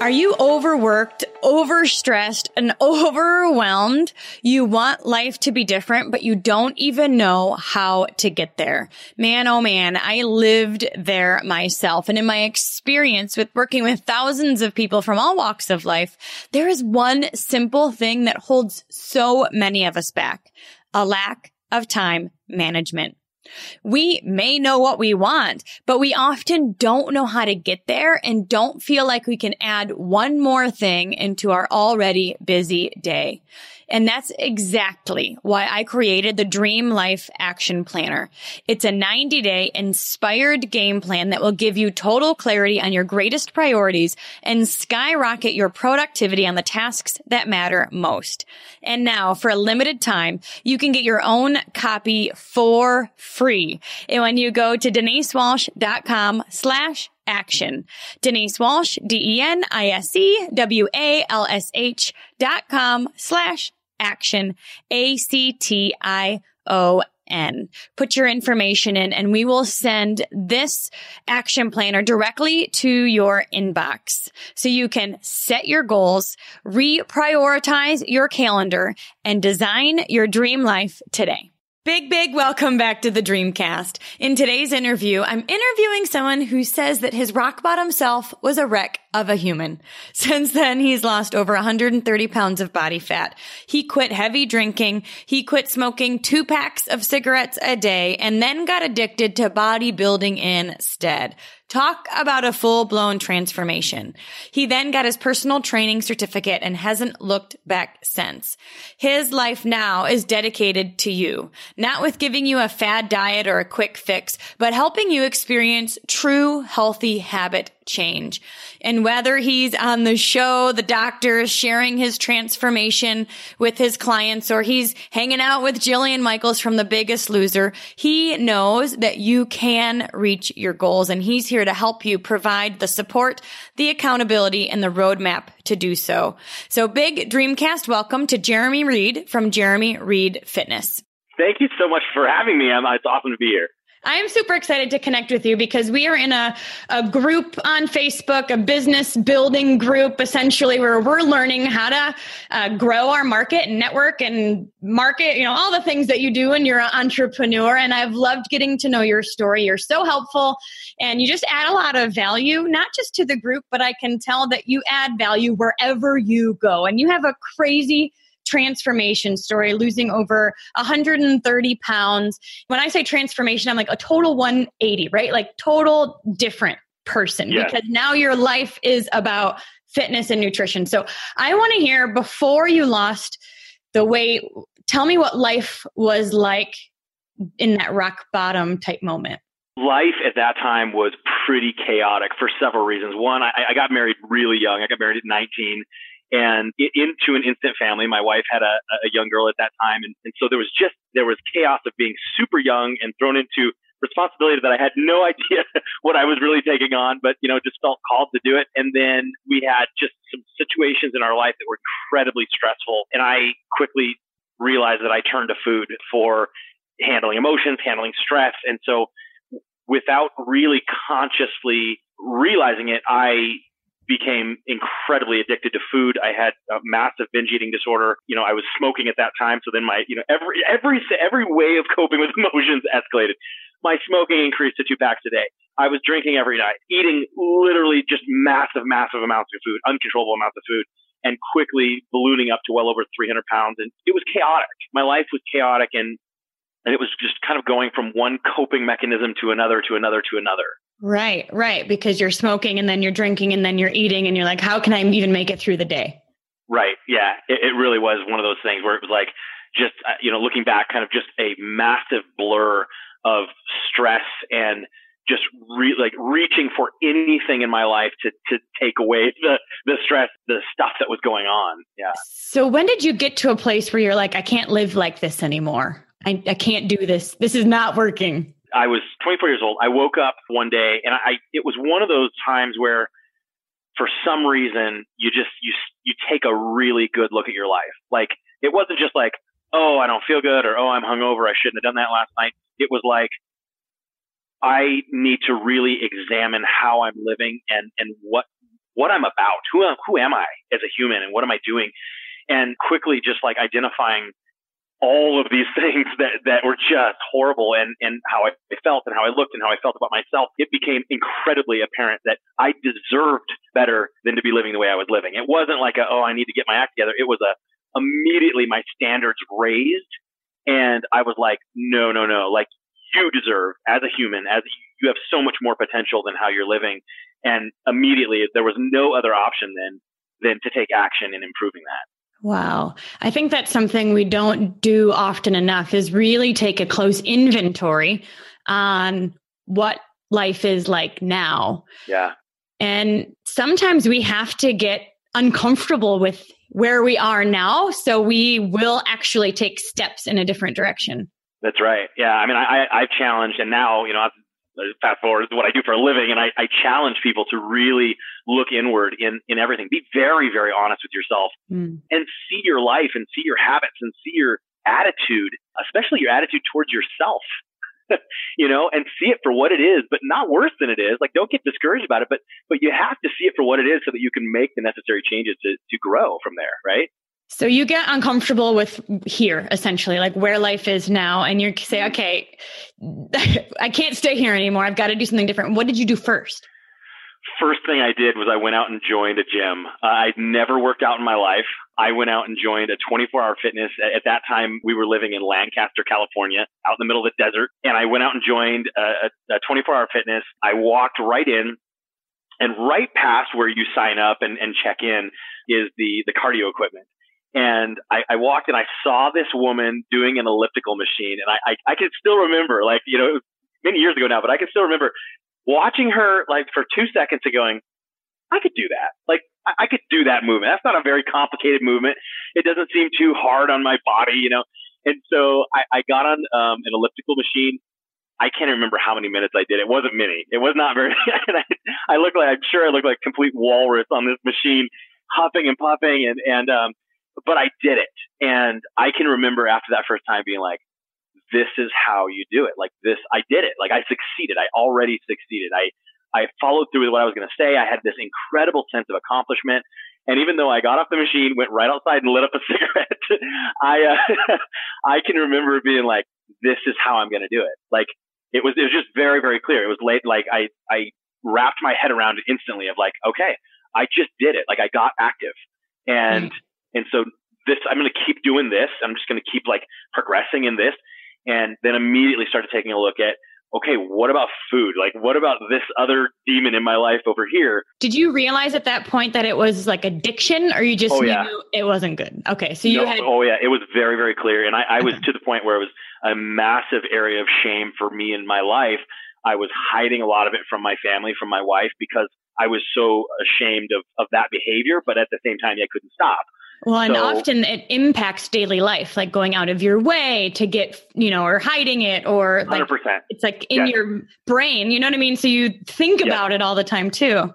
Are you overworked, overstressed, and overwhelmed? You want life to be different, but you don't even know how to get there. Man, oh man, I lived there myself. And in my experience with working with thousands of people from all walks of life, there is one simple thing that holds so many of us back. A lack of time management. We may know what we want, but we often don't know how to get there and don't feel like we can add one more thing into our already busy day. And that's exactly why I created the Dream Life Action Planner. It's a 90 day inspired game plan that will give you total clarity on your greatest priorities and skyrocket your productivity on the tasks that matter most. And now for a limited time, you can get your own copy for free. And when you go to denisewalsh.com slash action. Denise Walsh, D-E-N-I-S-E-W-A-L-S-H dot com slash action. A-C-T-I-O N. Put your information in and we will send this action planner directly to your inbox. So you can set your goals, reprioritize your calendar and design your dream life today. Big, big welcome back to the Dreamcast. In today's interview, I'm interviewing someone who says that his rock bottom self was a wreck of a human. Since then, he's lost over 130 pounds of body fat. He quit heavy drinking. He quit smoking two packs of cigarettes a day and then got addicted to bodybuilding instead. Talk about a full blown transformation. He then got his personal training certificate and hasn't looked back since. His life now is dedicated to you, not with giving you a fad diet or a quick fix, but helping you experience true healthy habit change. And whether he's on the show, the doctor is sharing his transformation with his clients, or he's hanging out with Jillian Michaels from The Biggest Loser, he knows that you can reach your goals and he's here to help you provide the support, the accountability, and the roadmap to do so. So big Dreamcast welcome to Jeremy Reed from Jeremy Reed Fitness. Thank you so much for having me. It's awesome to be here. I am super excited to connect with you because we are in a, a group on Facebook, a business building group, essentially, where we're learning how to uh, grow our market and network and market, you know, all the things that you do when you're an entrepreneur. And I've loved getting to know your story. You're so helpful and you just add a lot of value, not just to the group, but I can tell that you add value wherever you go. And you have a crazy transformation story, losing over 130 pounds. When I say transformation, I'm like a total 180, right? Like total different person Yeah. because now your life is about fitness and nutrition. So I want to hear before you lost the weight, tell me what life was like in that rock bottom type moment. Life at that time was pretty chaotic for several reasons. One, I, I got married really young. I got married at 19 and into an instant family. My wife had a, a young girl at that time. And, and so there was just, there was chaos of being super young and thrown into responsibility that I had no idea what I was really taking on, but, you know, just felt called to do it. And then we had just some situations in our life that were incredibly stressful. And I quickly realized that I turned to food for handling emotions, handling stress. And so without really consciously realizing it, I became incredibly addicted to food. I had a massive binge eating disorder. You know, I was smoking at that time. So then my, you know, every, every, every way of coping with emotions escalated. My smoking increased to two packs a day. I was drinking every night, eating literally just massive, massive amounts of food, uncontrollable amounts of food, and quickly ballooning up to well over 300 pounds. And it was chaotic. My life was chaotic and, and it was just kind of going from one coping mechanism to another, to another, to another. Right, right. Because you're smoking and then you're drinking and then you're eating and you're like, how can I even make it through the day? Right. Yeah. It, it really was one of those things where it was like just, uh, you know, looking back, kind of just a massive blur of stress and just re- like reaching for anything in my life to, to take away the, the stress, the stuff that was going on. Yeah. So when did you get to a place where you're like, I can't live like this anymore? I, I can't do this. This is not working. I was 24 years old. I woke up one day and I, it was one of those times where for some reason you just you you take a really good look at your life. Like it wasn't just like, oh, I don't feel good or oh, I'm hungover, I shouldn't have done that last night. It was like I need to really examine how I'm living and and what what I'm about. Who am, who am I as a human and what am I doing? And quickly just like identifying all of these things that, that were just horrible and, and how I felt and how I looked and how I felt about myself, it became incredibly apparent that I deserved better than to be living the way I was living. It wasn't like a, oh, I need to get my act together. It was a, immediately my standards raised and I was like, no, no, no, like you deserve as a human, as you have so much more potential than how you're living. And immediately there was no other option than, than to take action in improving that. Wow. I think that's something we don't do often enough is really take a close inventory on what life is like now. Yeah. And sometimes we have to get uncomfortable with where we are now so we will actually take steps in a different direction. That's right. Yeah. I mean, I, I've challenged and now, you know, I've fast forward is what I do for a living. And I, I challenge people to really look inward in, in everything. Be very, very honest with yourself mm. and see your life and see your habits and see your attitude, especially your attitude towards yourself. you know, and see it for what it is, but not worse than it is. Like, don't get discouraged about it, but but you have to see it for what it is so that you can make the necessary changes to to grow from there, right? So you get uncomfortable with here, essentially, like where life is now, and you say, mm-hmm. okay, I can't stay here anymore. I've got to do something different. What did you do first? First thing I did was I went out and joined a gym. Uh, I'd never worked out in my life. I went out and joined a 24 hour fitness. At that time, we were living in Lancaster, California, out in the middle of the desert. And I went out and joined a, a 24 hour fitness. I walked right in and right past where you sign up and, and check in is the, the cardio equipment. And I, I walked and I saw this woman doing an elliptical machine. And I, I, I can still remember, like, you know, many years ago now, but I can still remember watching her like for two seconds and going, I could do that. Like, I, I could do that movement. That's not a very complicated movement. It doesn't seem too hard on my body, you know? And so I, I got on um, an elliptical machine. I can't remember how many minutes I did. It wasn't many. It was not very. I, I look like I'm sure I look like complete walrus on this machine, huffing and puffing, and and um, but I did it. And I can remember after that first time being like, this is how you do it. Like this, I did it. Like I succeeded. I already succeeded. I, I followed through with what I was going to say. I had this incredible sense of accomplishment. And even though I got off the machine, went right outside and lit up a cigarette, I, uh, I can remember being like, this is how I'm going to do it. Like it was, it was just very, very clear. It was late. Like I, I wrapped my head around it instantly of like, okay, I just did it. Like I got active and mm-hmm and so this, I'm going to keep doing this. I'm just going to keep like progressing in this. And then immediately started taking a look at, okay, what about food? Like, what about this other demon in my life over here? Did you realize at that point that it was like addiction or you just oh, knew yeah. it wasn't good? Okay. So you no, had. Oh, yeah. It was very, very clear. And I, I was to the point where it was a massive area of shame for me in my life. I was hiding a lot of it from my family, from my wife, because I was so ashamed of, of that behavior. But at the same time, I couldn't stop. Well, and so, often it impacts daily life, like going out of your way to get, you know, or hiding it, or like 100%. it's like in yes. your brain. You know what I mean? So you think yes. about it all the time too.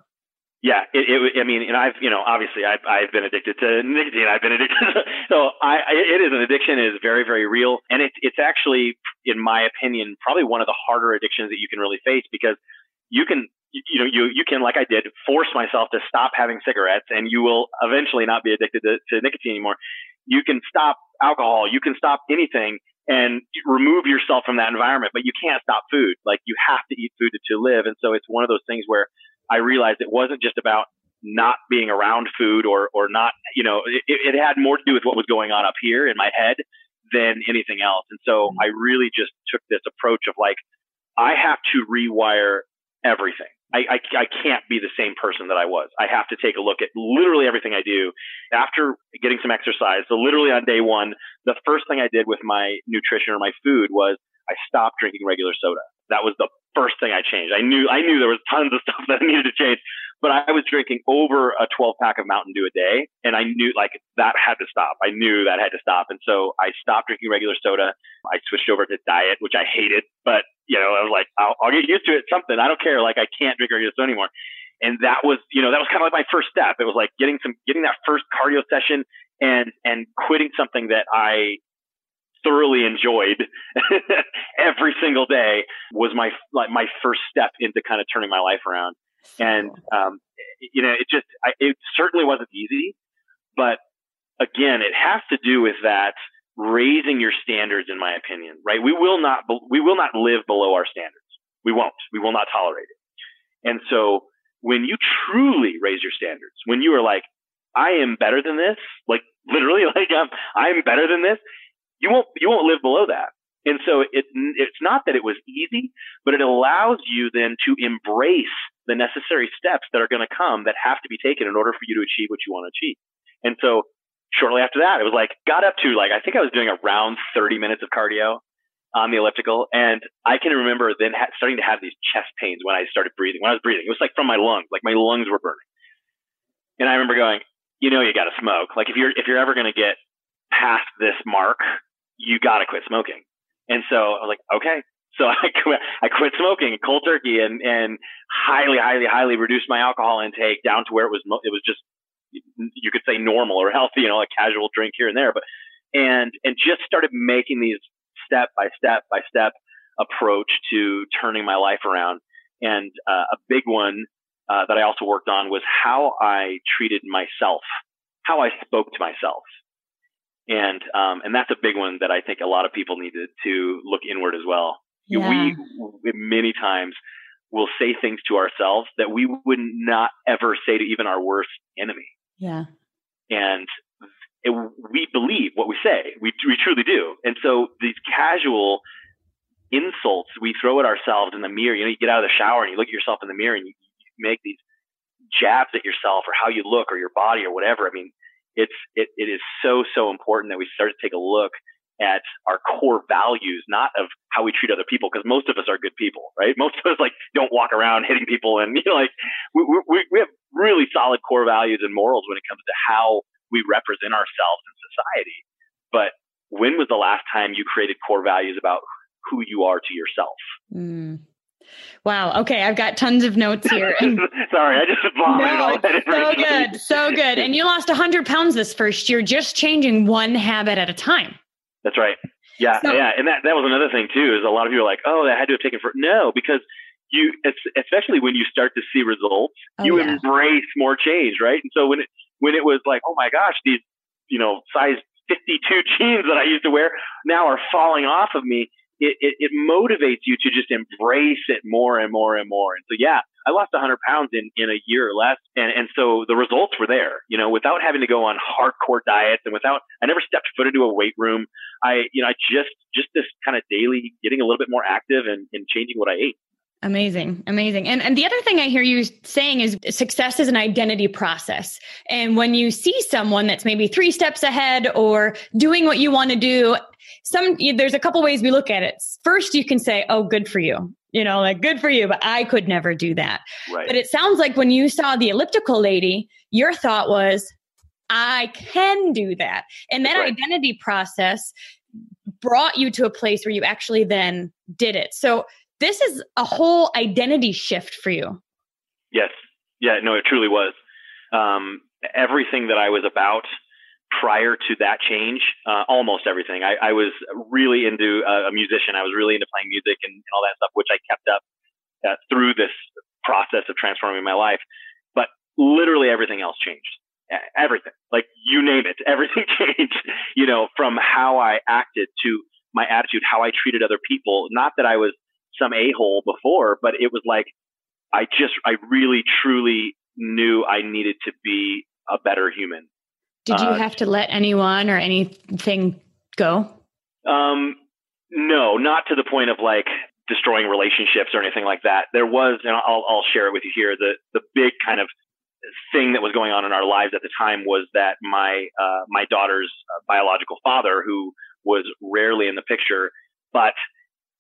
Yeah, it, it, I mean, and I've, you know, obviously I've, I've been addicted to nicotine. I've been addicted, to, so I, it is an addiction. It is very, very real, and it's, it's actually, in my opinion, probably one of the harder addictions that you can really face because you can you know, you, you can, like I did, force myself to stop having cigarettes and you will eventually not be addicted to, to nicotine anymore. You can stop alcohol. You can stop anything and remove yourself from that environment, but you can't stop food. Like you have to eat food to, to live. And so it's one of those things where I realized it wasn't just about not being around food or, or not, you know, it, it had more to do with what was going on up here in my head than anything else. And so mm-hmm. I really just took this approach of like, I have to rewire everything. I, I, I can't be the same person that I was. I have to take a look at literally everything I do after getting some exercise. So literally on day one, the first thing I did with my nutrition or my food was I stopped drinking regular soda. That was the first thing I changed. I knew I knew there was tons of stuff that I needed to change, but I was drinking over a 12 pack of Mountain Dew a day. And I knew like that had to stop. I knew that had to stop. And so I stopped drinking regular soda. I switched over to diet, which I hated, but you know, I was like, I'll, I'll get used to it. Something. I don't care. Like I can't drink regular soda anymore. and that was, you know, that was kind of like my first step. It was like getting some, getting that first cardio session and, and quitting something that I thoroughly enjoyed every single day was my, like my first step into kind of turning my life around. And, um, you know, it just, I, it certainly wasn't easy, but again, it has to do with that raising your standards, in my opinion, right? We will not, we will not live below our standards. We won't. We will not tolerate it. And so when you truly raise your standards, when you are like, I am better than this, like literally, like I'm, I'm better than this, you won't, you won't live below that. And so it, it's not that it was easy, but it allows you then to embrace the necessary steps that are going to come that have to be taken in order for you to achieve what you want to achieve. And so shortly after that, it was like, got up to like, I think I was doing around 30 minutes of cardio on the elliptical. And I can remember then ha- starting to have these chest pains when I started breathing. When I was breathing, it was like from my lungs, like my lungs were burning. And I remember going, you know, you got to smoke. Like if you're if you're ever going to get past this mark, you got to quit smoking. And so I was like, okay. So I quit, I quit smoking cold turkey and, and highly, highly, highly reduced my alcohol intake down to where it was, it was just, you could say normal or healthy, you know, a casual drink here and there, but, and, and just started making these step by step by step approach to turning my life around. And uh, a big one uh, that I also worked on was how I treated myself, how I spoke to myself. And um, and that's a big one that I think a lot of people need to, to look inward as well. Yeah. We, many times will say things to ourselves that we would not ever say to even our worst enemy. Yeah. And it, we believe what we say. We, we truly do. And so these casual insults we throw at ourselves in the mirror, you know, you get out of the shower and you look at yourself in the mirror and you, you make these jabs at yourself or how you look or your body or whatever. I mean, it's, it, it is so, so important that we start to take a look at our core values, not of how we treat other people, because most of us are good people, right? Most of us like don't walk around hitting people, and you know, like we, we we have really solid core values and morals when it comes to how we represent ourselves in society. But when was the last time you created core values about who you are to yourself? Mm. Wow. Okay, I've got tons of notes here. And Sorry, I just vomited no, So good, so good. And you lost 100 pounds this first year, just changing one habit at a time. That's right. Yeah, so, yeah, and that that was another thing too. Is a lot of people are like, oh, that had to have taken for no, because you, especially when you start to see results, oh, you yeah. embrace more change, right? And so when it when it was like, oh my gosh, these, you know, size 52 jeans that I used to wear now are falling off of me. It, it, it motivates you to just embrace it more and more and more. And so, yeah, I lost 100 pounds in, in a year or less. And, and so the results were there, you know, without having to go on hardcore diets and without, I never stepped foot into a weight room. I, you know, I just, just this kind of daily getting a little bit more active and, and changing what I ate. Amazing. Amazing. And and the other thing I hear you saying is success is an identity process. And when you see someone that's maybe 3 steps ahead or doing what you want to do, some there's a couple ways we look at it. First, you can say, "Oh, good for you." You know, like good for you, but I could never do that. Right. But it sounds like when you saw the elliptical lady, your thought was, "I can do that." And that right. identity process brought you to a place where you actually then did it. So this is a whole identity shift for you. Yes. Yeah, no, it truly was. Um, everything that I was about prior to that change, uh, almost everything. I, I, was really into uh, a musician. I was really into playing music and, and all that stuff, which I kept up uh, through this process of transforming my life. But literally everything else changed. Everything, like you name it, everything changed. You know, from how I acted to my attitude, how I treated other people. Not that I was some a hole before, but it was like I just I really truly knew I needed to be a better human. Did you uh, have to let anyone or anything go? Um, no, not to the point of like destroying relationships or anything like that. There was, and I'll, I'll share it with you here. The the big kind of thing that was going on in our lives at the time was that my uh, my daughter's uh, biological father, who was rarely in the picture, but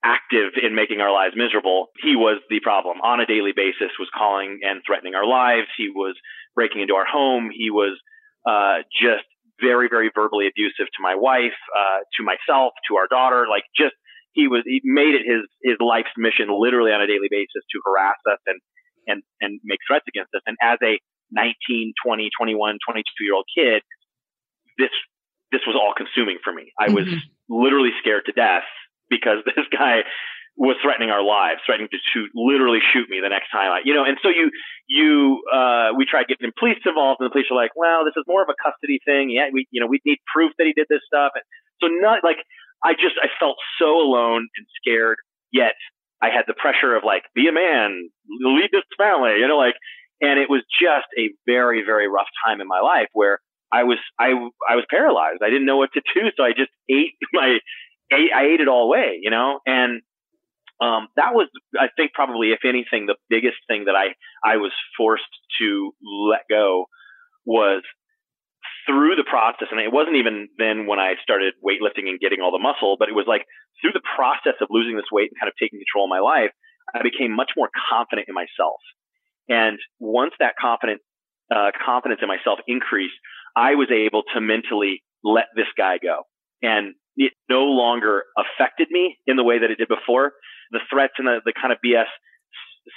active in making our lives miserable, he was the problem on a daily basis, was calling and threatening our lives. He was breaking into our home. He was uh, just very, very verbally abusive to my wife, uh, to myself, to our daughter. Like just he was he made it his his life's mission literally on a daily basis to harass us and and, and make threats against us. And as a 19, 20, 21, 22 year old kid, this, this was all consuming for me. I was mm-hmm. literally scared to death because this guy was threatening our lives, threatening to shoot, literally shoot me the next time I, you know, and so you, you, uh, we tried getting police involved and the police are like, well, this is more of a custody thing. Yeah. We, you know, we need proof that he did this stuff. And so not like, I just, I felt so alone and scared, yet I had the pressure of like, be a man, lead this family, you know, like, and it was just a very, very rough time in my life where I was, I, I was paralyzed. I didn't know what to do. So I just ate my, I ate it all away, you know, and, um, that was, I think, probably, if anything, the biggest thing that I, I was forced to let go was through the process. And it wasn't even then when I started weightlifting and getting all the muscle, but it was like through the process of losing this weight and kind of taking control of my life, I became much more confident in myself. And once that confident, uh, confidence in myself increased, I was able to mentally let this guy go. And it no longer affected me in the way that it did before the threats and the, the kind of BS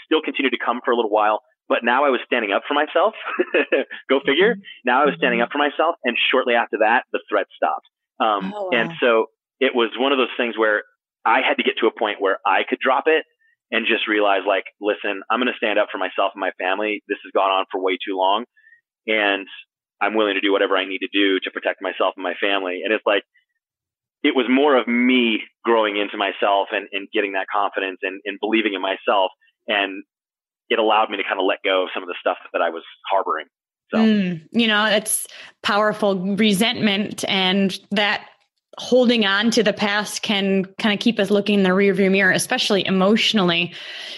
still continued to come for a little while. But now I was standing up for myself. Go figure. Mm-hmm. Now I was standing up for myself. And shortly after that, the threat stopped. Um, oh, wow. and so it was one of those things where I had to get to a point where I could drop it and just realize like, listen, I'm going to stand up for myself and my family. This has gone on for way too long. And I'm willing to do whatever I need to do to protect myself and my family. And it's like, it was more of me growing into myself and, and getting that confidence and, and believing in myself. And it allowed me to kind of let go of some of the stuff that I was harboring. So, mm, you know, it's powerful resentment and that holding on to the past can kind of keep us looking in the rearview mirror, especially emotionally.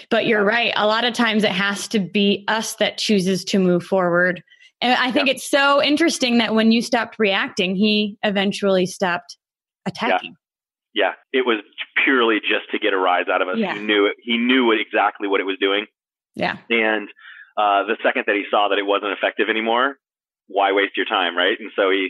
But you're right. A lot of times it has to be us that chooses to move forward. And I think it's so interesting that when you stopped reacting, he eventually stopped attacking. Yeah. yeah. It was purely just to get a rise out of us. Yeah. He knew it. He knew exactly what it was doing. Yeah. And uh, the second that he saw that it wasn't effective anymore, why waste your time, right? And so he,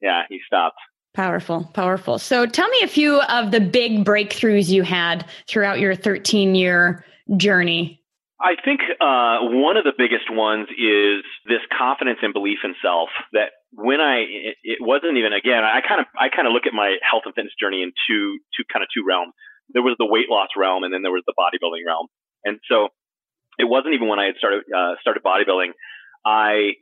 yeah, he stopped. Powerful, powerful. So tell me a few of the big breakthroughs you had throughout your 13 year journey. I think uh, one of the biggest ones is this confidence and belief in self that when I, it, it wasn't even, again, I kind of, I kind of look at my health and fitness journey in two, two kind of two realms. There was the weight loss realm and then there was the bodybuilding realm. And so it wasn't even when I had started, uh, started bodybuilding, I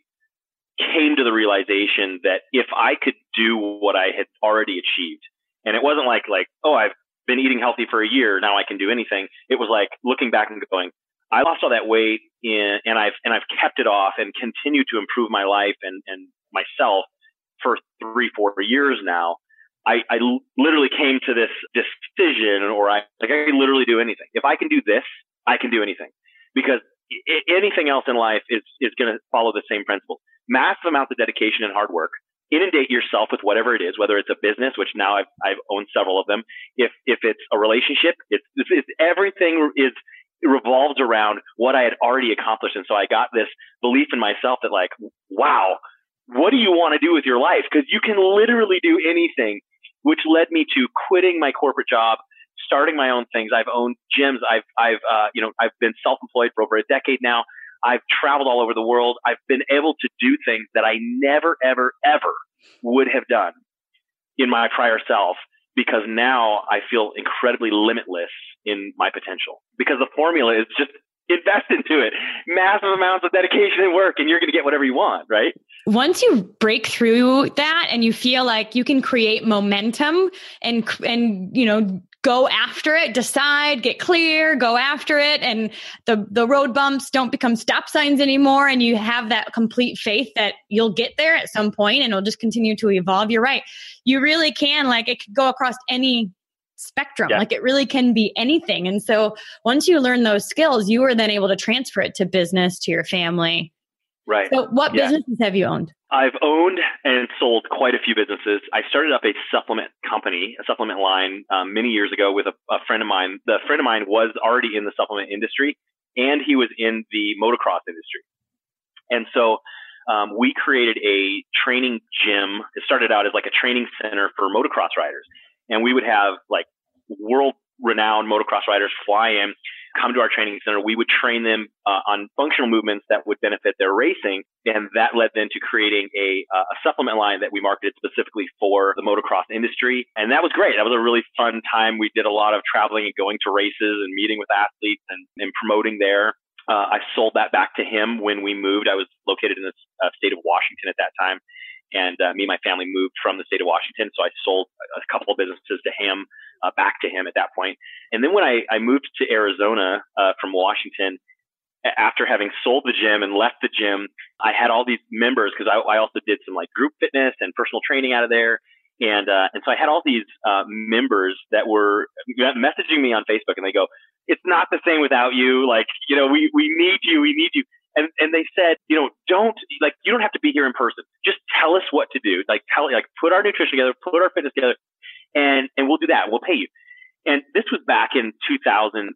came to the realization that if I could do what I had already achieved, and it wasn't like, like, oh, I've been eating healthy for a year. Now I can do anything. It was like looking back and going, I lost all that weight in, and I've, and I've kept it off and continued to improve my life and, and myself for three, four years now. I, I literally came to this decision or I, like I can literally do anything. If I can do this, I can do anything because I- anything else in life is, is going to follow the same principle. Massive amounts of dedication and hard work. Inundate yourself with whatever it is, whether it's a business, which now I've, I've owned several of them. If, if it's a relationship, it's, it's, it's everything is, it revolves around what I had already accomplished. And so I got this belief in myself that like, wow, what do you want to do with your life? Because you can literally do anything, which led me to quitting my corporate job, starting my own things. I've owned gyms. I've, I've, uh, you know, I've been self-employed for over a decade now. I've traveled all over the world. I've been able to do things that I never, ever, ever would have done in my prior self because now I feel incredibly limitless in my potential because the formula is just invest into it. Massive amounts of dedication and work, and you're going to get whatever you want, right? Once you break through that and you feel like you can create momentum and, and, you know, go after it, decide, get clear, go after it. And the, the road bumps don't become stop signs anymore. And you have that complete faith that you'll get there at some point and it'll just continue to evolve. You're right. You really can, like, it could go across any spectrum. Yeah. Like it really can be anything. And so once you learn those skills, you are then able to transfer it to business, to your family. Right. So what yeah. businesses have you owned? I've owned and sold quite a few businesses. I started up a supplement company, a supplement line um, many years ago with a, a friend of mine. The friend of mine was already in the supplement industry and he was in the motocross industry. And so um, we created a training gym. It started out as like a training center for motocross riders and we would have like world renowned motocross riders fly in. come to our training center. We would train them uh, on functional movements that would benefit their racing. And that led then to creating a, uh, a supplement line that we marketed specifically for the motocross industry. And that was great. That was a really fun time. We did a lot of traveling and going to races and meeting with athletes and, and promoting there. Uh, I sold that back to him when we moved. I was located in the uh, state of Washington at that time. And uh, me and my family moved from the state of Washington. So I sold a couple of businesses to him, uh, back to him at that point. And then when I, I moved to Arizona uh, from Washington, after having sold the gym and left the gym, I had all these members because I, I also did some like group fitness and personal training out of there. And, uh, and so I had all these, uh, members that were messaging me on Facebook and they go, it's not the same without you. Like, you know, we, we need you. We need you. And, and they said, you know, don't, like, you don't have to be here in person. Just tell us what to do. Like, tell, like, put our nutrition together, put our fitness together, and, and we'll do that. We'll pay you. And this was back in 2013,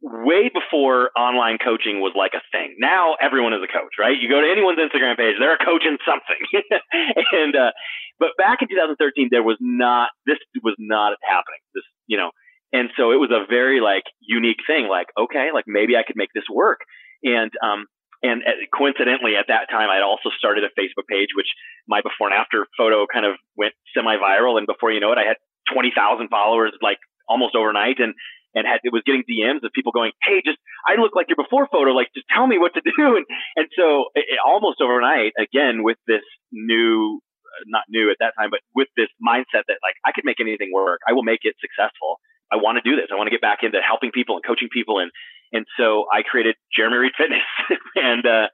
way before online coaching was like a thing. Now everyone is a coach, right? You go to anyone's Instagram page, they're a coach in something. and, uh, but back in 2013, there was not, this was not happening. This, you know, and so it was a very like unique thing. Like, okay, like maybe I could make this work. And, um, and uh, coincidentally at that time, I'd also started a Facebook page, which my before and after photo kind of went semi viral. And before you know it, I had 20,000 followers like almost overnight. And, and had, it was getting DMs of people going, Hey, just, I look like your before photo. Like, just tell me what to do. And, and so it, it, almost overnight, again, with this new, uh, not new at that time, but with this mindset that like, I could make anything work. I will make it successful. I want to do this. I want to get back into helping people and coaching people. And, and so I created Jeremy Reed Fitness and, uh,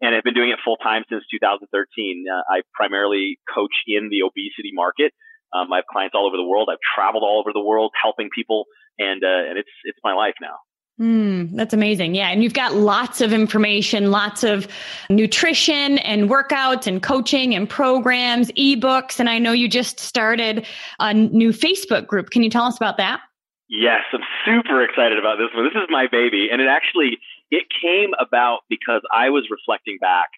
and I've been doing it full time since 2013. Uh, I primarily coach in the obesity market. Um, I have clients all over the world. I've traveled all over the world helping people, and uh, and it's it's my life now. Mm, that's amazing. Yeah. And you've got lots of information, lots of nutrition and workouts and coaching and programs, ebooks. And I know you just started a new Facebook group. Can you tell us about that? Yes, I'm super excited about this one. This is my baby, and it actually it came about because I was reflecting back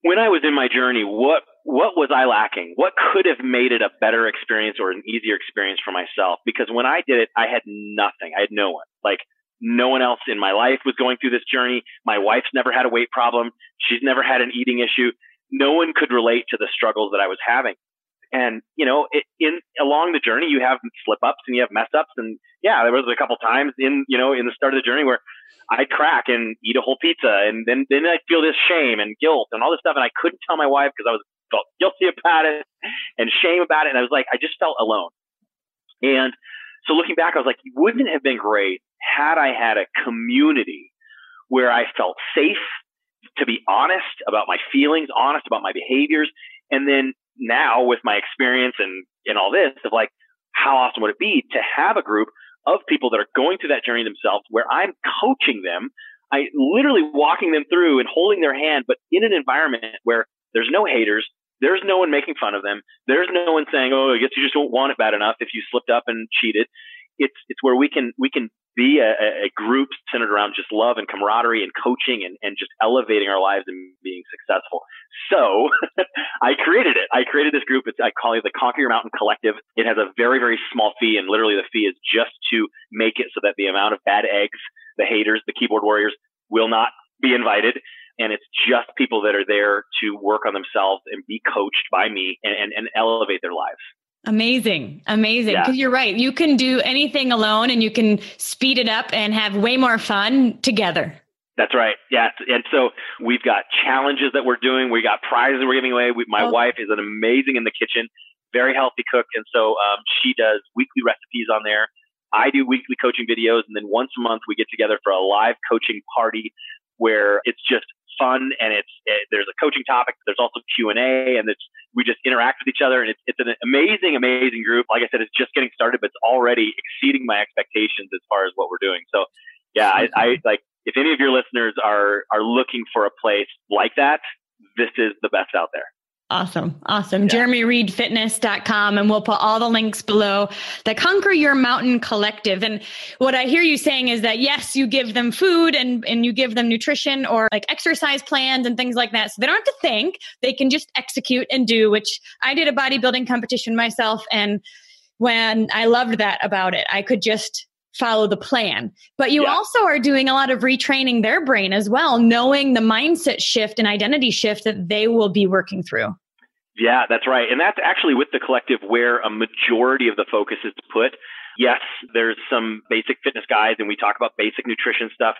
when I was in my journey. What what was I lacking? What could have made it a better experience or an easier experience for myself? Because when I did it, I had nothing. I had no one. Like no one else in my life was going through this journey. My wife's never had a weight problem. She's never had an eating issue. No one could relate to the struggles that I was having. And, you know, it, in along the journey, you have slip ups and you have mess ups. And yeah, there was a couple times in, you know, in the start of the journey where I'd crack and eat a whole pizza. And then, then I'd feel this shame and guilt and all this stuff. And I couldn't tell my wife because I was felt guilty about it and shame about it. And I was like, I just felt alone. And so looking back, I was like, wouldn't it have been great had I had a community where I felt safe to be honest about my feelings, honest about my behaviors, and then now with my experience and, and all this of like, how awesome would it be to have a group of people that are going through that journey themselves where I'm coaching them. I literally walking them through and holding their hand, but in an environment where there's no haters. There's no one making fun of them. There's no one saying, "Oh, I guess you just don't want it bad enough if you slipped up and cheated." It's it's where we can we can be a, a group centered around just love and camaraderie and coaching and, and just elevating our lives and being successful. So I created it. I created this group. It's, I call it the Conquer Your Mountain Collective. It has a very, very small fee and literally the fee is just to make it so that the amount of bad eggs, the haters, the keyboard warriors will not be invited. And it's just people that are there to work on themselves and be coached by me and, and, and elevate their lives. Amazing. Amazing. Because yeah. you're right. You can do anything alone and you can speed it up and have way more fun together. That's right. Yeah. And so we've got challenges that we're doing. We got prizes we're giving away. We, my oh. wife is an amazing in the kitchen, very healthy cook. And so um, she does weekly recipes on there. I do weekly coaching videos. And then once a month, we get together for a live coaching party where it's just fun and it's it, there's a coaching topic. There's also Q and A, and it's we just interact with each other, and it's it's an amazing, amazing group. Like I said, it's just getting started, but it's already exceeding my expectations as far as what we're doing. So, yeah, I, I like if any of your listeners are are looking for a place like that, this is the best out there. Awesome. Awesome. Yeah. JeremyReedFitness.com. And we'll put all the links below the Conquer Your Mountain Collective. And what I hear you saying is that yes, you give them food and, and you give them nutrition or like exercise plans and things like that. So they don't have to think. They can just execute and do, which I did a bodybuilding competition myself. And when I loved that about it, I could just follow the plan. But you yeah. also are doing a lot of retraining their brain as well, knowing the mindset shift and identity shift that they will be working through. Yeah, that's right. And that's actually with the collective where a majority of the focus is put. Yes, there's some basic fitness guides and we talk about basic nutrition stuff.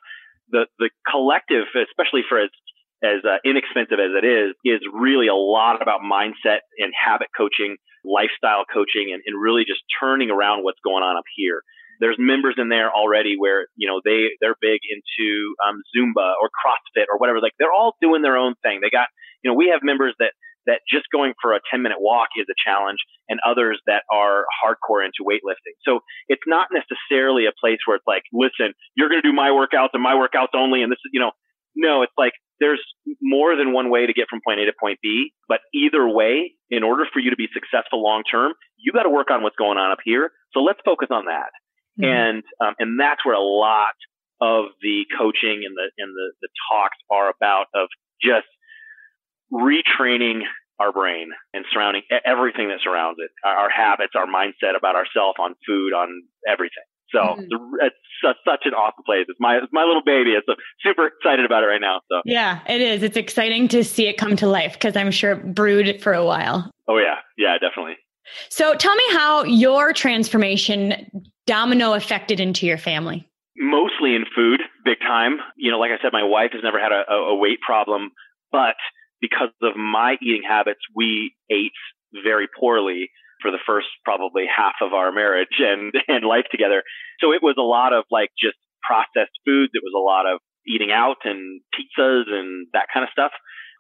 The, the collective, especially for as, as uh, inexpensive as it is, is really a lot about mindset and habit coaching, lifestyle coaching, and, and really just turning around what's going on up here there's members in there already where you know they they're big into um, Zumba or CrossFit or whatever. Like they're all doing their own thing. They got you know we have members that that just going for a 10 minute walk is a challenge and others that are hardcore into weightlifting. So it's not necessarily a place where it's like, listen, you're going to do my workouts and my workouts only. And this is, you know, no, it's like there's more than one way to get from point A to point B. But either way, in order for you to be successful long term, you got to work on what's going on up here. So let's focus on that. Mm-hmm. And um, and that's where a lot of the coaching and the and the, the talks are about of just retraining our brain and surrounding everything that surrounds it, our, habits, our mindset about ourselves, on food, on everything. So mm-hmm. it's such an awesome place. It's my it's my little baby. It's super excited about it right now. So yeah, it is. It's exciting to see it come to life because I'm sure it brewed for a while. Oh yeah, yeah, definitely. So tell me how your transformation domino affected into your family? Mostly in food, big time. You know, like I said, my wife has never had a, a weight problem, but because of my eating habits, we ate very poorly for the first probably half of our marriage and, and life together. So it was a lot of like just processed foods. It was a lot of eating out and pizzas and that kind of stuff.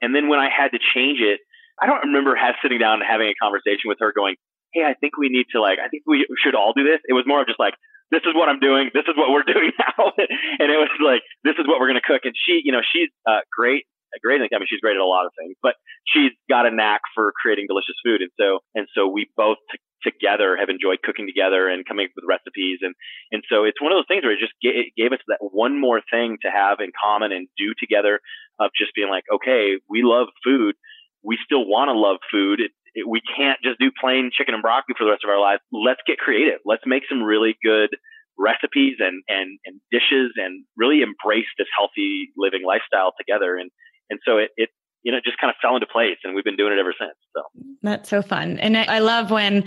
And then when I had to change it, I don't remember sitting down and having a conversation with her going, hey, I think we need to like, I think we should all do this. It was more of just like, this is what I'm doing. This is what we're doing now. and it was like, this is what we're going to cook. And she, you know, she's uh, great, great. I mean, she's great at a lot of things, but she's got a knack for creating delicious food. And so, and so we both t- together have enjoyed cooking together and coming up with recipes. And, and so it's one of those things where it just g- it gave us that one more thing to have in common and do together of just being like, okay, we love food. We still want to love food. It, we can't just do plain chicken and broccoli for the rest of our lives. Let's get creative. Let's make some really good recipes and, and, and dishes and really embrace this healthy living lifestyle together. And, and so it, it, you know, just kind of fell into place and we've been doing it ever since. That's so fun. And I, I love when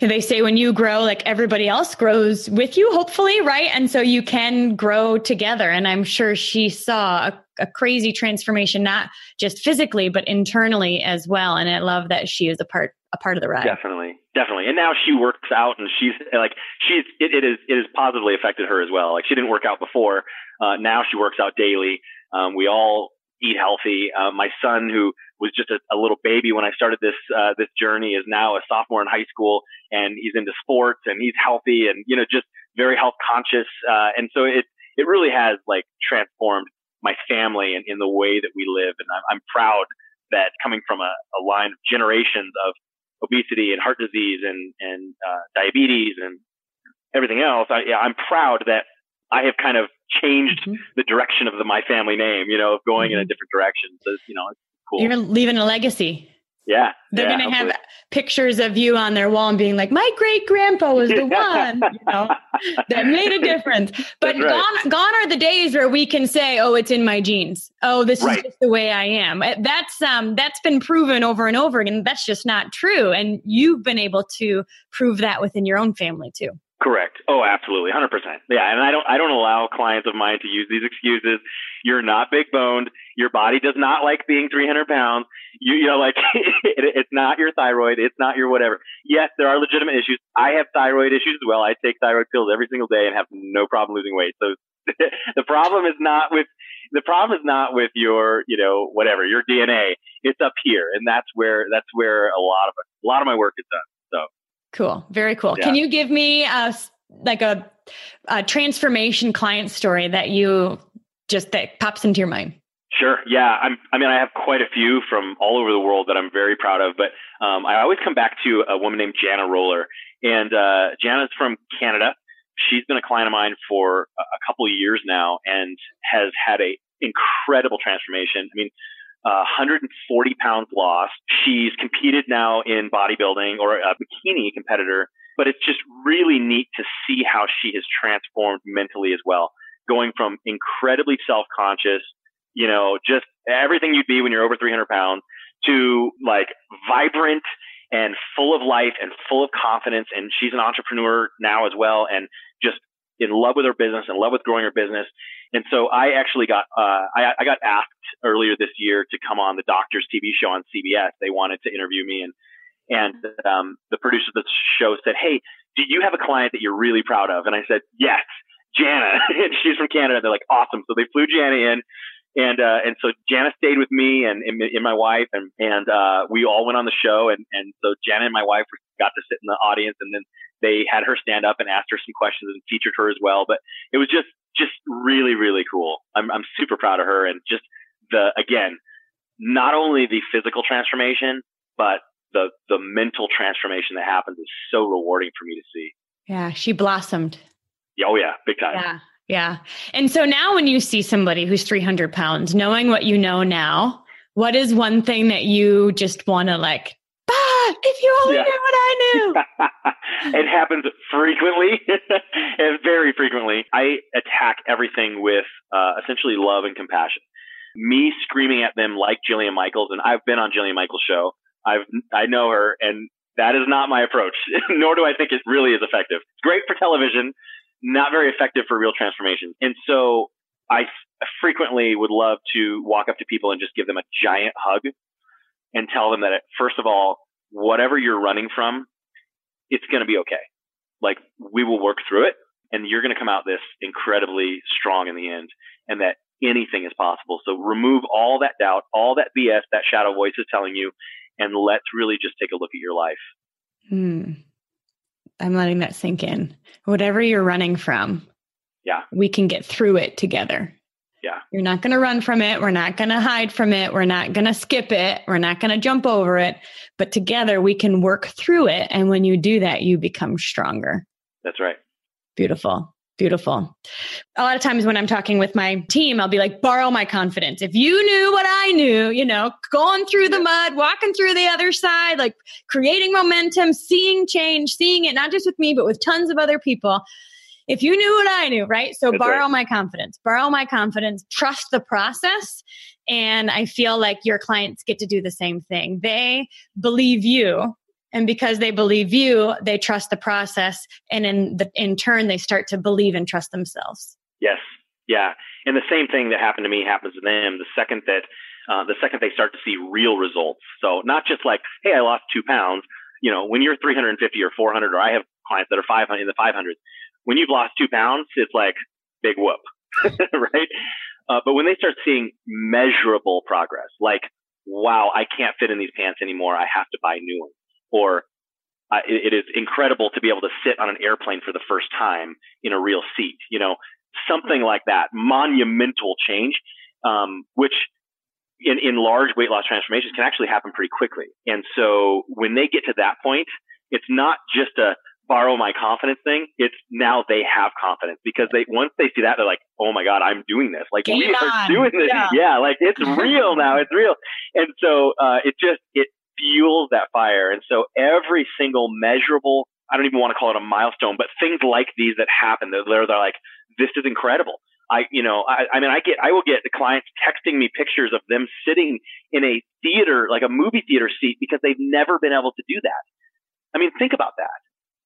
they say when you grow, like everybody else grows with you, hopefully, right? And so you can grow together. And I'm sure she saw a, a crazy transformation, not just physically, but internally as well. And I love that she is a part, a part of the ride. Definitely. Definitely. And now she works out and she's like, she's, it, it is, it has positively affected her as well. Like she didn't work out before. Uh, now she works out daily. Um, we all eat healthy. Uh, my son, who was just a, a little baby when I started this uh, this journey, is now a sophomore in high school, and he's into sports and he's healthy and you know just very health conscious. Uh, and so it it really has like transformed my family and in the way that we live. And I'm, I'm proud that coming from a, a line of generations of obesity and heart disease and and uh, diabetes and everything else, I, I'm proud that I have kind of changed mm-hmm. the direction of the my family name, you know, of going mm-hmm. in a mm-hmm. different direction. So, you know, it's cool. You're leaving a legacy. Yeah. They're yeah, going to have pictures of you on their wall and being like, my great grandpa was the one, you know, that made a difference. But right. gone, gone are the days where we can say, oh, it's in my genes. Oh, this right. is just the way I am. Eh, that's, um, that's been proven over and over again. That's just not true. And you've been able to prove that within your own family too. Correct. Oh, absolutely. 100%. Yeah. And I don't, I don't allow clients of mine to use these excuses. You're not big boned. Your body does not like being 300 pounds. You, you know, like it, it's not your thyroid. It's not your whatever. Yes, there are legitimate issues. I have thyroid issues as well. I take thyroid pills every single day and have no problem losing weight. So the problem is not with, the problem is not with your, you know, whatever, your DNA. It's up here. And that's where, that's where a lot of, a lot of my work is done. So. Cool. Very cool. Yeah. Can you give me a, like a, a transformation client story that you just that pops into your mind? Sure. Yeah. I'm, I mean, I have quite a few from all over the world that I'm very proud of, but um, I always come back to a woman named Jana Roller. And uh, Jana's from Canada. She's been a client of mine for a couple of years now and has had a incredible transformation. I mean, uh, 140 pounds lost. She's competed now in bodybuilding or a bikini competitor but it's just really neat to see how she has transformed mentally as well, going from incredibly self-conscious, you know, just everything you'd be when you're over 300 pounds to like vibrant and full of life and full of confidence. And she's an entrepreneur now as well and just in love with her business, in love with growing her business. And so I actually got, uh, I, I got asked earlier this year to come on the doctor's TV show on CBS. They wanted to interview me and, and, um, the producer of the show said, Hey, do you have a client that you're really proud of? And I said, yes, Jana. and she's from Canada. They're like, awesome. So they flew Jana in and uh, and so Jana stayed with me and, and, and my wife and and uh, we all went on the show and and so Jana and my wife got to sit in the audience and then they had her stand up and asked her some questions and featured her as well. But it was just just really really cool. I'm I'm super proud of her and just the again not only the physical transformation but the the mental transformation that happens is so rewarding for me to see. Yeah, she blossomed. Oh yeah, big time. Yeah. Yeah. And so now when you see somebody who's 300 pounds, knowing what you know now, what is one thing that you just want to like, ah, if you only yeah. knew what I knew? it happens frequently and very frequently. I attack everything with uh, essentially love and compassion. Me screaming at them like Jillian Michaels, and I've been on Jillian Michaels' show. I've I know her, and that is not my approach. Nor do I think it really is effective. It's great for television not very effective for real transformation. And so I frequently would love to walk up to people and just give them a giant hug and tell them that first of all, whatever you're running from, it's going to be okay. Like we will work through it and you're going to come out this incredibly strong in the end and that anything is possible. So remove all that doubt, all that BS that shadow voice is telling you and let's really just take a look at your life. Hmm. I'm letting that sink in. Whatever you're running from, yeah, we can get through it together. Yeah. You're not going to run from it. We're not going to hide from it. We're not going to skip it. We're not going to jump over it. But together we can work through it. And when you do that, you become stronger. That's right. Beautiful. Beautiful. A lot of times when I'm talking with my team, I'll be like, borrow my confidence. If you knew what I knew, you know, going through the mud, walking through the other side, like creating momentum, seeing change, seeing it, not just with me, but with tons of other people. If you knew what I knew, right? So That's borrow right. my confidence, borrow my confidence, trust the process. And I feel like your clients get to do the same thing. They believe you and because they believe you, they trust the process. And in the, in turn, they start to believe and trust themselves. Yes. Yeah. And the same thing that happened to me happens to them the second that, uh, the second they start to see real results. So not just like, Hey, I lost two pounds. You know, when you're 350 or 400, or I have clients that are 500 in the 500s, when you've lost two pounds, it's like big whoop, right? Uh, but when they start seeing measurable progress, like, wow, I can't fit in these pants anymore. I have to buy new ones or uh, it, it is incredible to be able to sit on an airplane for the first time in a real seat. You know, something like that, monumental change, um, which in, in large weight loss transformations can actually happen pretty quickly. And so when they get to that point, it's not just a borrow my confidence thing. It's now they have confidence because they once they see that they're like, oh my god, I'm doing this. Like Game we on. are doing this. Yeah. yeah, like it's real now. It's real. And so uh, it just it fuels that fire. And so every single measurable, I don't even want to call it a milestone, but things like these that happen, they're, they're like, this is incredible. I, you know, I, I mean, I get, I will get the clients texting me pictures of them sitting in a theater, like a movie theater seat because they've never been able to do that. I mean, think about that.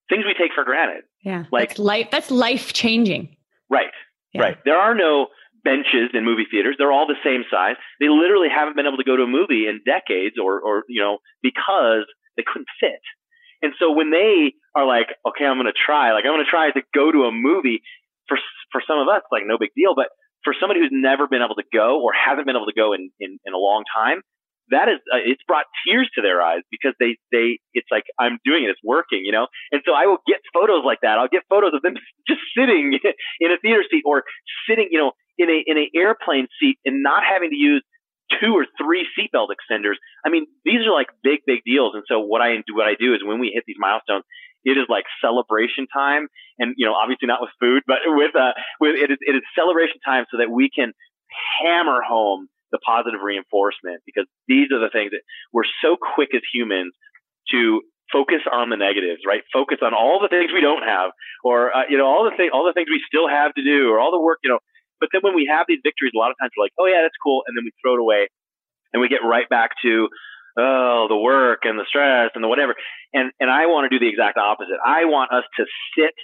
Things we take for granted. Yeah. Like that's life, that's life changing. Right. Yeah. Right. There are no benches in movie theaters. They're all the same size. They literally haven't been able to go to a movie in decades or, or, you know, because they couldn't fit. And so when they are like, okay, I'm going to try, like, I'm going to try to go to a movie for, for some of us, like, no big deal. But for somebody who's never been able to go or hasn't been able to go in, in, in a long time, that is, uh, it's brought tears to their eyes because they, they, it's like, I'm doing it, it's working, you know? And so I will get photos like that. I'll get photos of them just sitting in a theater seat or sitting, you know, in a, in an airplane seat and not having to use two or three seatbelt extenders. I mean, these are like big, big deals. And so what I what I do is when we hit these milestones, it is like celebration time. And, you know, obviously not with food, but with, uh, with, it is, it is celebration time so that we can hammer home the positive reinforcement because these are the things that we're so quick as humans to focus on the negatives, right? Focus on all the things we don't have, or uh, you know, all the thing, all the things we still have to do, or all the work, you know. But then when we have these victories, a lot of times we're like, oh yeah, that's cool, and then we throw it away, and we get right back to oh the work and the stress and the whatever. And and I want to do the exact opposite. I want us to sit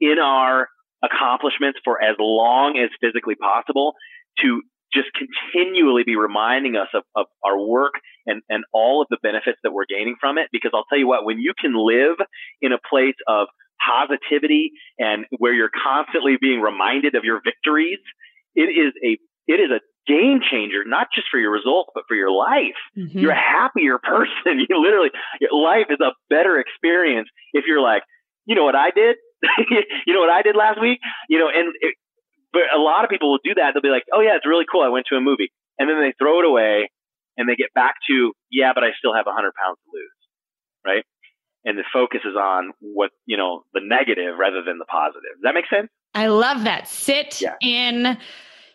in our accomplishments for as long as physically possible to just continually be reminding us of, of our work and, and all of the benefits that we're gaining from it. Because I'll tell you what, when you can live in a place of positivity and where you're constantly being reminded of your victories, it is a it is a game changer, not just for your results, but for your life. Mm-hmm. You're a happier person. You literally, your life is a better experience if you're like, you know what I did? you know what I did last week? You know, and it, but a lot of people will do that. They'll be like, oh yeah, it's really cool. I went to a movie and then they throw it away and they get back to, yeah, but I still have a hundred pounds to lose. Right. And the focus is on what, you know, the negative rather than the positive. Does that make sense? I love that. Sit yeah. in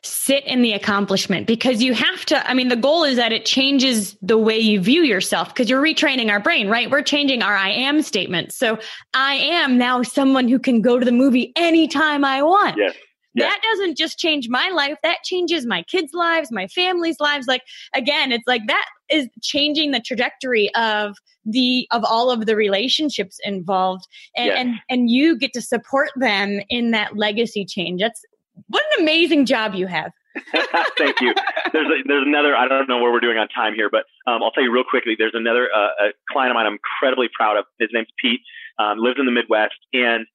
sit in the accomplishment because you have to i mean the goal is that it changes the way you view yourself because you're retraining our brain right we're changing our i am statement so i am now someone who can go to the movie anytime i want yes yeah. that doesn't just change my life that changes my kids lives my family's lives like again it's like that is changing the trajectory of the of all of the relationships involved and yeah. and and you get to support them in that legacy change that's what an amazing job you have Thank you. There's a, there's another. I don't know where we're doing on time here, but um, I'll tell you real quickly. There's another uh, a client of mine. I'm incredibly proud of. His name's Pete. Um, lives in the Midwest, and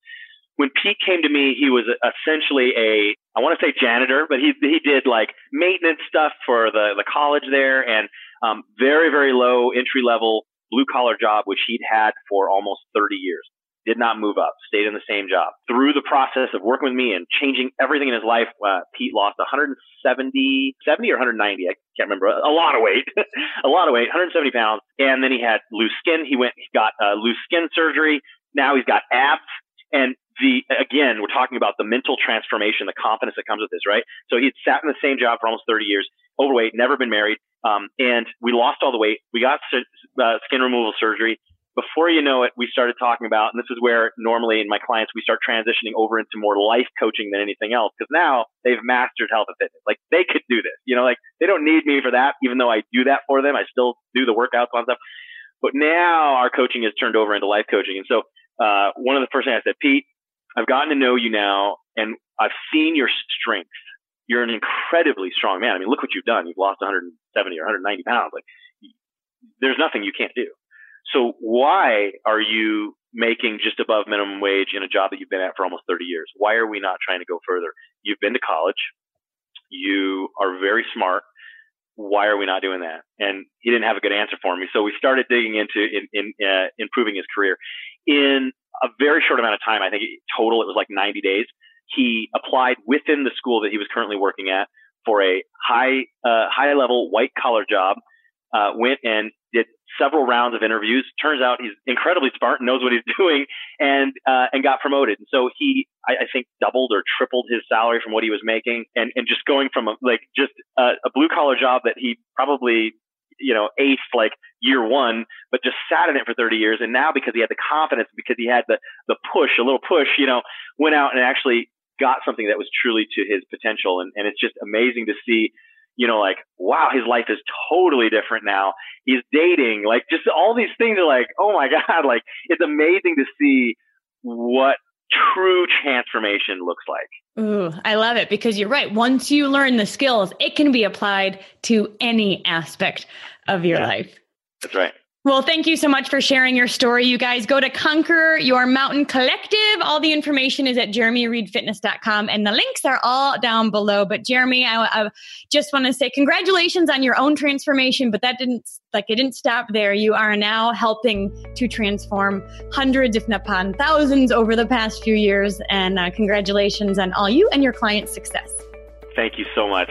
when Pete came to me, he was essentially a I want to say janitor, but he he did like maintenance stuff for the the college there, and um, very very low entry level blue collar job, which he'd had for almost 30 years. Did not move up, stayed in the same job. Through the process of working with me and changing everything in his life, uh, Pete lost 170, 70 or 190, I can't remember, a lot of weight, a lot of weight, 170 pounds. And then he had loose skin. He went, he got uh, loose skin surgery. Now he's got abs. And the again, we're talking about the mental transformation, the confidence that comes with this, right? So he had sat in the same job for almost 30 years, overweight, never been married, um, and we lost all the weight. We got uh, skin removal surgery. Before you know it, we started talking about, and this is where normally in my clients we start transitioning over into more life coaching than anything else, because now they've mastered health and fitness. Like they could do this, you know, like they don't need me for that, even though I do that for them. I still do the workouts and stuff. But now our coaching has turned over into life coaching, and so uh, one of the first things I said, Pete, I've gotten to know you now and I've seen your strength. You're an incredibly strong man. I mean, look what you've done. You've lost 170 or 190 pounds. Like, there's nothing you can't do. So why are you making just above minimum wage in a job that you've been at for almost 30 years? Why are we not trying to go further? You've been to college. You are very smart. Why are we not doing that? And he didn't have a good answer for me. So we started digging into in, in, uh, improving his career. In a very short amount of time. I think total it was like 90 days. He applied within the school that he was currently working at for a high uh, high level white collar job. Uh, went and did several rounds of interviews. Turns out he's incredibly smart and knows what he's doing, and uh, and got promoted. And so he, I, I think, doubled or tripled his salary from what he was making, and and just going from a, like just a, a blue collar job that he probably you know, ace like year one, but just sat in it for 30 years. And now because he had the confidence, because he had the, the push, a little push, you know, went out and actually got something that was truly to his potential. And, and it's just amazing to see, you know, like, wow, his life is totally different now. He's dating, like just all these things are like, oh my God, like it's amazing to see what true transformation looks like. Ooh, I love it because you're right. Once you learn the skills, it can be applied to any aspect of your yeah, life. That's right. Well, thank you so much for sharing your story. You guys go to Conquer Your Mountain Collective. All the information is at jeremyreedfitness.com and the links are all down below. But Jeremy, I, I just want to say congratulations on your own transformation, but that didn't, like, it didn't stop there. You are now helping to transform hundreds, if not thousands over the past few years. And uh, congratulations on all you and your clients' success. Thank you so much.